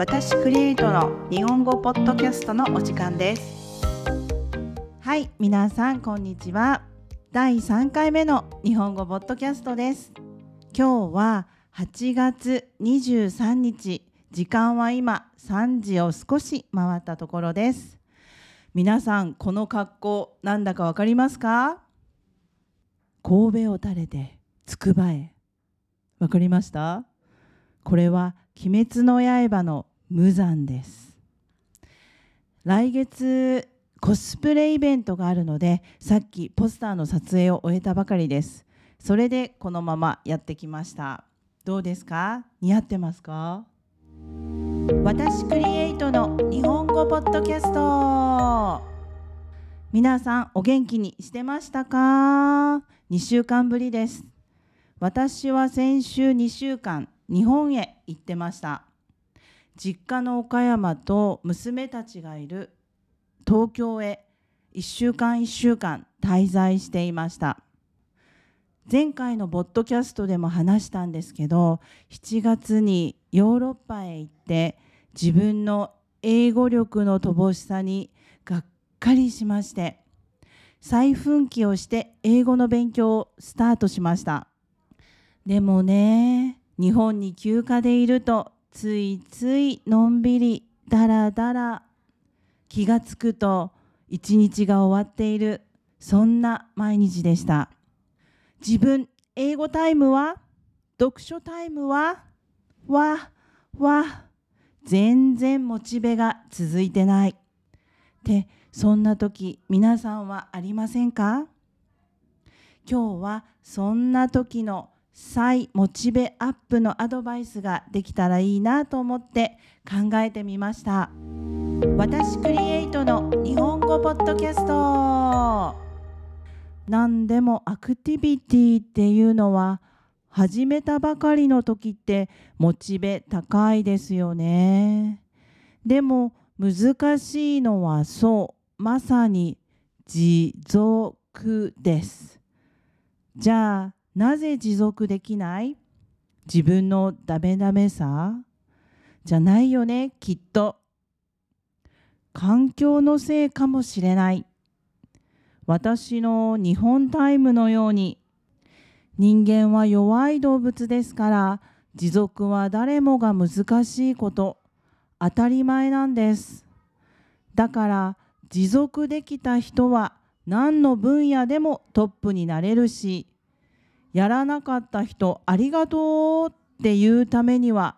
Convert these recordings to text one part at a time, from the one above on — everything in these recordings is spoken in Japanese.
私クリエイトの日本語ポッドキャストのお時間です。はい皆さんこんにちは。第3回目の日本語ポッドキャストです。今日は8月23日。時間は今3時を少し回ったところです。皆さんこの格好なんだかわかりますか？神戸を垂れてつくばへ。わかりました？これは鬼滅の刃の無惨です。来月コスプレイベントがあるのでさっきポスターの撮影を終えたばかりです。それでこのままやってきました。どうですか？似合ってますか？私クリエイトの日本語ポッドキャスト。皆さんお元気にしてましたか？2週間ぶりです。私は先週2週間日本へ行ってました。実家の岡山と娘たちがいる東京へ1週間1週間滞在していました。前回のボッドキャストでも話したんですけど7月にヨーロッパへ行って自分の英語力の乏しさにがっかりしまして再奮起をして英語の勉強をスタートしました。でもね日本に休暇でいるとついついのんびりだらだら気がつくと一日が終わっている。そんな毎日でした。自分英語タイムは読書タイムはわわ全然モチベが続いてない。ってそんな時皆さんはありませんか？今日はそんな時の再モチベアップのアドバイスができたらいいなと思って考えてみました。私クリエイトの日本語ポッドキャスト。何でもアクティビティっていうのは始めたばかりの時ってモチベ高いですよね。でも難しいのはそう。まさに持続です。じゃあなぜ持続できない？自分のダメダメさ？じゃないよねきっと。環境のせいかもしれない。私の日本タイムのように。人間は弱い動物ですから持続は誰もが難しいこと。当たり前なんです。だから持続できた人は何の分野でもトップになれるしやらなかった人ありがとうっていうためには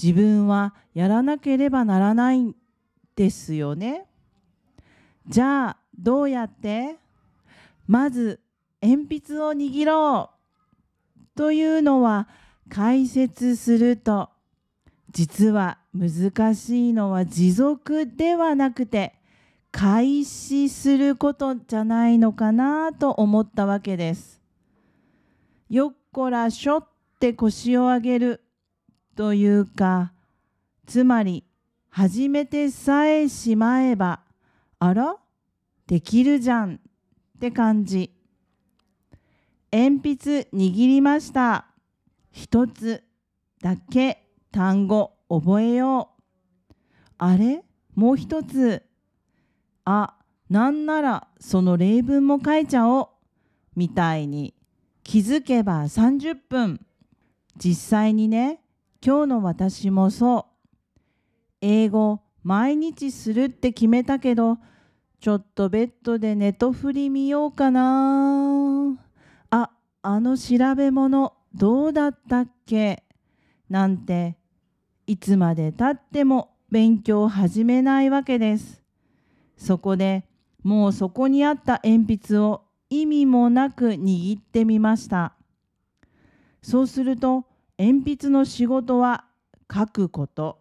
自分はやらなければならないんですよね。じゃあどうやってまず鉛筆を握ろうというのは解説すると実は難しいのは持続ではなくて開始することじゃないのかなと思ったわけです。よっこらしょって腰を上げるというかつまり始めてさえしまえばあら？できるじゃんって感じ。鉛筆握りました。一つだけ単語覚えよう。あれ？もう一つ。あなんならその例文も書いちゃおう。みたいに。気づけば30分。実際にね今日の私もそう。英語毎日するって決めたけどちょっとベッドでネトフリ見ようかな。ああの調べ物どうだったっけ？なんていつまでたっても勉強を始めないわけです。そこでもうそこにあった鉛筆を意味もなく握ってみました。そうすると鉛筆の仕事は書くこと。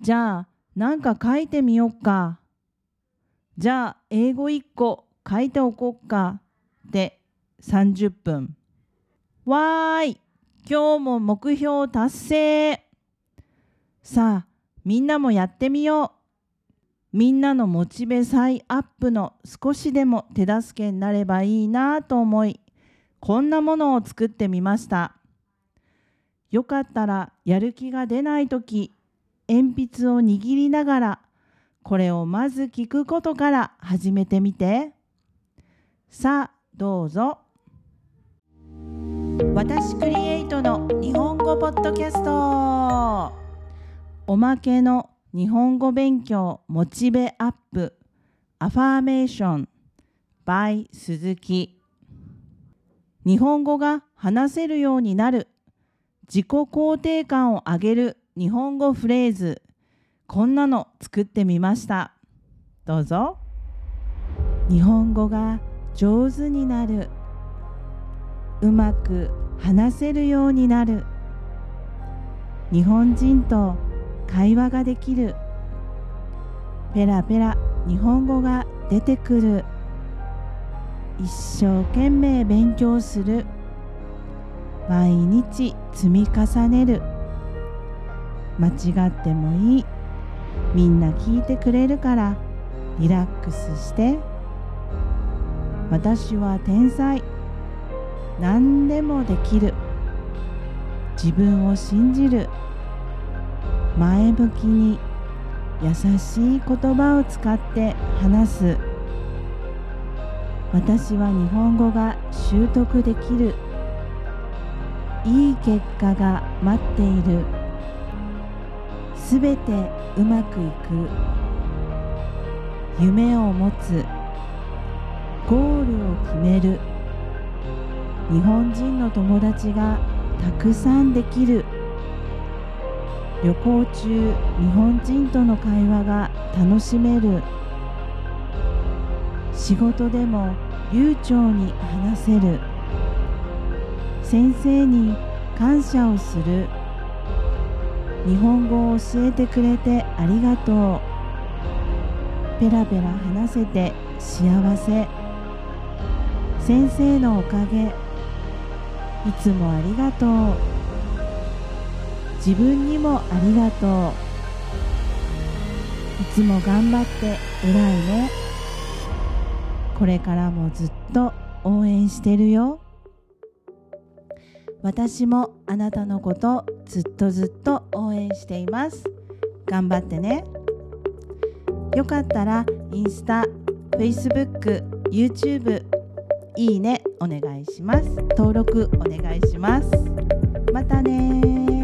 じゃあ何か書いてみよっか。じゃあ英語1個書いておこっか。で30分。わーい。今日も目標達成。さあみんなもやってみよう。みんなのモチベ再アップの少しでも手助けになればいいなと思いこんなものを作ってみました。よかったらやる気が出ないとき鉛筆を握りながらこれをまず聞くことから始めてみて。さあどうぞ。私クリエイトの日本語ポッドキャスト。おまけの日本語勉強モチベアップアファーメーション by 鈴木日本語が話せるようになる自己肯定感を上げる日本語フレーズ。こんなの作ってみました。どうぞ。日本語が上手になる。うまく話せるようになる。日本人と会話ができる。ペラペラ日本語が出てくる。一生懸命勉強する。毎日積み重ねる。間違ってもいい。みんな聞いてくれるからリラックスして。私は天才。何でもできる。自分を信じる。前向きに優しい言葉を使って話す。私は日本語が習得できる。いい結果が待っている。すべてうまくいく。夢を持つ。ゴールを決める。日本人の友達がたくさんできる。旅行中日本人との会話が楽しめる。仕事でも流暢に話せる。先生に感謝をする。日本語を教えてくれてありがとう。ペラペラ話せて幸せ。先生のおかげ。いつもありがとう。自分にもありがとう。いつも頑張って偉いねこれからもずっと応援してるよ。私もあなたのことずっとずっと応援しています。頑張ってね。よかったらインスタ、Facebook、YouTube いいねお願いします。登録お願いします。またね